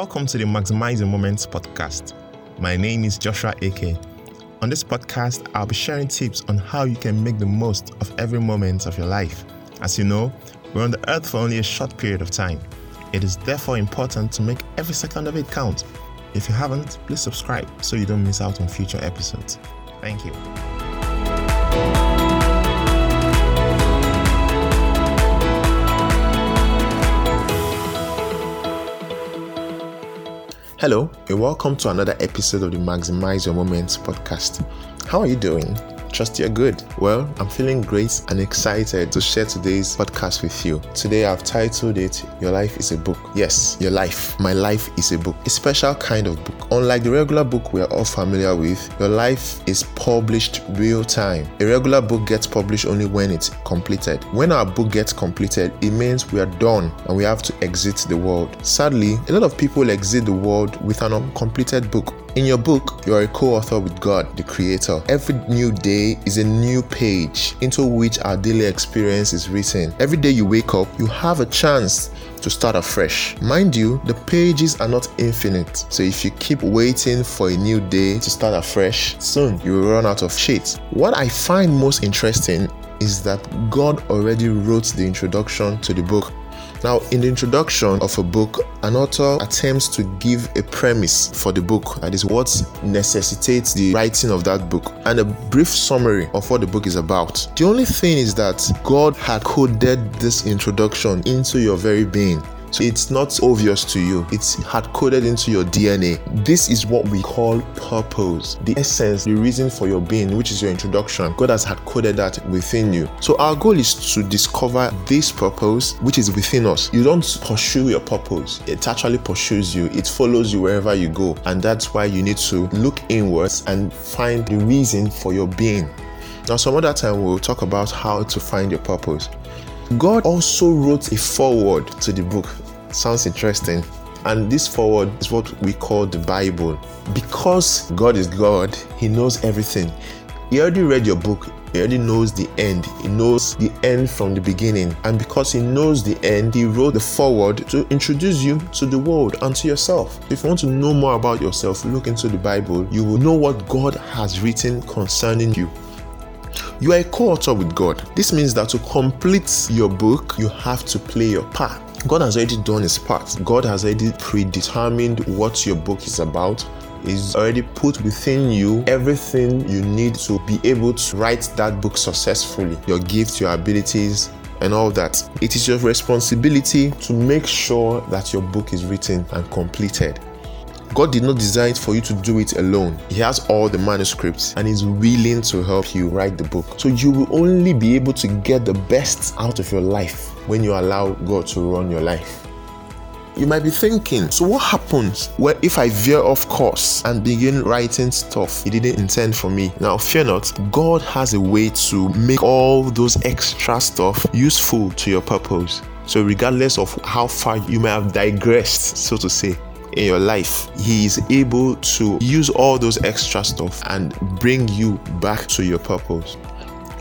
Welcome to the Maximize Your Moments podcast. My name is Joshua AK. On this podcast, I'll be sharing tips on how you can make the most of every moment of your life. As you know, we're on the earth for only a short period of time. It is therefore important to make every second of it count. If you haven't, please subscribe so you don't miss out on future episodes. Thank you. Hello, and welcome to another episode of the Maximize Your Moments podcast. How are you doing? Trust you're good. Well, I'm feeling great and excited to share today's podcast with you. Today I've titled it Your Life is a Book. Yes, your life. My life is a book. A special kind of book. Unlike the regular book we are all familiar with, your life is published real time. A regular book gets published only when it's completed. When our book gets completed, it means we are done and we have to exit the world. Sadly, a lot of people exit the world with an uncompleted book. In your book, you are a co author with God, the Creator. Every new day is a new page into which our daily experience is written. Every day you wake up, you have a chance to start afresh. Mind you, the pages are not infinite, so if you keep waiting for a new day to start afresh, soon you will run out of sheets. What I find most interesting is that God already wrote the introduction to the book now, in the introduction of a book, an author attempts to give a premise for the book, that is, what necessitates the writing of that book, and a brief summary of what the book is about. The only thing is that God had coded this introduction into your very being. So it's not obvious to you. It's hard coded into your DNA. This is what we call purpose. The essence, the reason for your being, which is your introduction. God has hard coded that within you. So our goal is to discover this purpose which is within us. You don't pursue your purpose. It actually pursues you. It follows you wherever you go. And that's why you need to look inwards and find the reason for your being. Now, some other time we'll talk about how to find your purpose. God also wrote a foreword to the book. Sounds interesting. And this foreword is what we call the Bible. Because God is God, He knows everything. He already read your book, He already knows the end. He knows the end from the beginning. And because He knows the end, He wrote the foreword to introduce you to the world and to yourself. If you want to know more about yourself, look into the Bible. You will know what God has written concerning you. You are a co author with God. This means that to complete your book, you have to play your part. God has already done his part. God has already predetermined what your book is about. He's already put within you everything you need to be able to write that book successfully your gifts, your abilities, and all that. It is your responsibility to make sure that your book is written and completed. God did not design for you to do it alone. He has all the manuscripts and is willing to help you write the book. So you will only be able to get the best out of your life when you allow God to run your life. You might be thinking, so what happens when if I veer off course and begin writing stuff he didn't intend for me? Now, fear not, God has a way to make all those extra stuff useful to your purpose. So, regardless of how far you may have digressed, so to say, in your life, He is able to use all those extra stuff and bring you back to your purpose.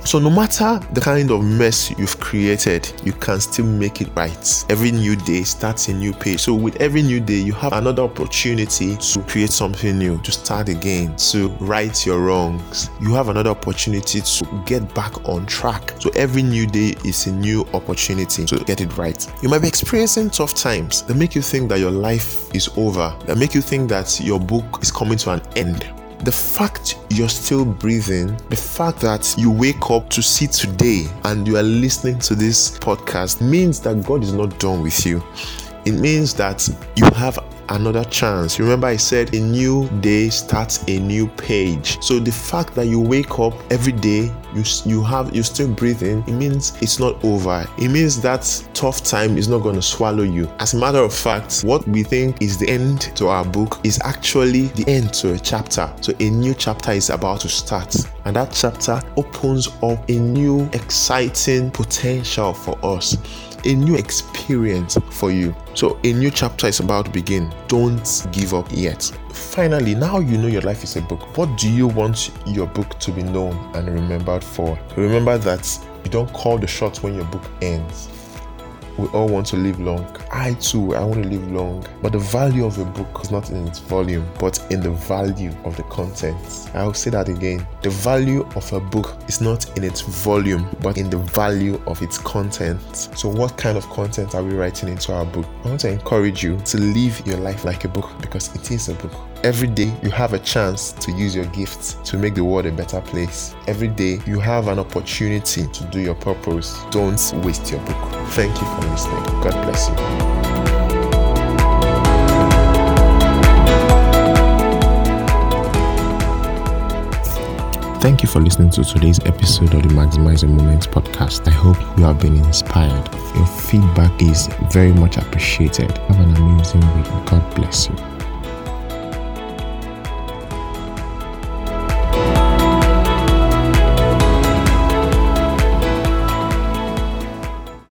So, no matter the kind of mess you've created, you can still make it right. Every new day starts a new page. So, with every new day, you have another opportunity to create something new, to start again, to right your wrongs. You have another opportunity to get back on track. So, every new day is a new opportunity to get it right. You might be experiencing tough times that make you think that your life is over, that make you think that your book is coming to an end the fact you're still breathing, the fact that you wake up to see today and you are listening to this podcast means that God is not done with you. It means that you have another chance. Remember, I said a new day starts a new page. So the fact that you wake up every day, you you have you're still breathing, it means it's not over. It means that tough time is not going to swallow you. As a matter of fact, what we think is the end to our book is actually the end to a chapter. So a new chapter is about to start. And that chapter opens up a new exciting potential for us a new experience for you. So, a new chapter is about to begin. Don't give up yet. Finally, now you know your life is a book. What do you want your book to be known and remembered for? Remember that you don't call the shots when your book ends. We all want to live long. I too, I want to live long. But the value of a book is not in its volume, but in the value of the content. I'll say that again. The value of a book is not in its volume, but in the value of its content. So, what kind of content are we writing into our book? I want to encourage you to live your life like a book because it is a book. Every day you have a chance to use your gifts to make the world a better place. Every day you have an opportunity to do your purpose. Don't waste your book. Thank you for listening. God bless you. Thank you for listening to today's episode of the Maximize Your Moments podcast. I hope you have been inspired. Your feedback is very much appreciated. Have an amazing week. God bless you.